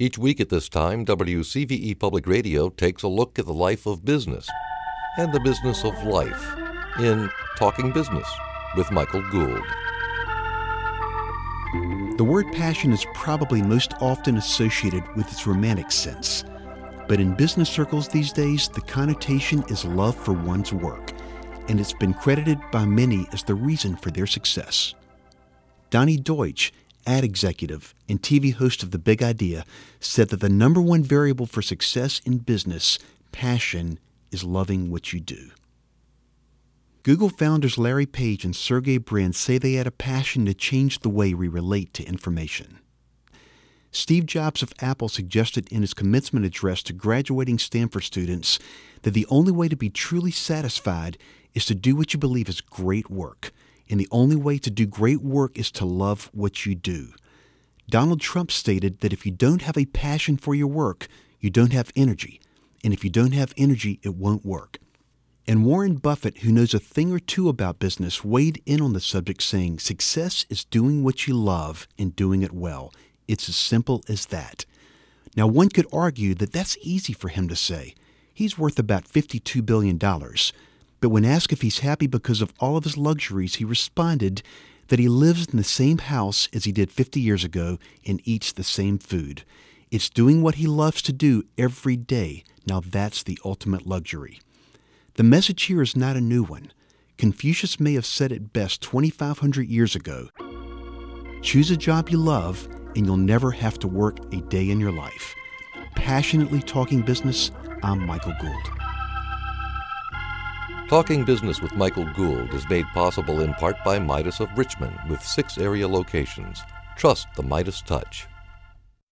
Each week at this time, WCVE Public Radio takes a look at the life of business and the business of life in Talking Business with Michael Gould. The word passion is probably most often associated with its romantic sense. But in business circles these days, the connotation is love for one's work, and it's been credited by many as the reason for their success. Donny Deutsch ad executive and TV host of The Big Idea, said that the number one variable for success in business, passion, is loving what you do. Google founders Larry Page and Sergey Brin say they had a passion to change the way we relate to information. Steve Jobs of Apple suggested in his commencement address to graduating Stanford students that the only way to be truly satisfied is to do what you believe is great work and the only way to do great work is to love what you do. Donald Trump stated that if you don't have a passion for your work, you don't have energy, and if you don't have energy, it won't work. And Warren Buffett, who knows a thing or two about business, weighed in on the subject, saying, Success is doing what you love and doing it well. It's as simple as that. Now, one could argue that that's easy for him to say. He's worth about $52 billion. But when asked if he's happy because of all of his luxuries, he responded that he lives in the same house as he did 50 years ago and eats the same food. It's doing what he loves to do every day. Now that's the ultimate luxury. The message here is not a new one. Confucius may have said it best 2,500 years ago Choose a job you love, and you'll never have to work a day in your life. Passionately talking business, I'm Michael Gould. Talking Business with Michael Gould is made possible in part by Midas of Richmond with six area locations. Trust the Midas touch.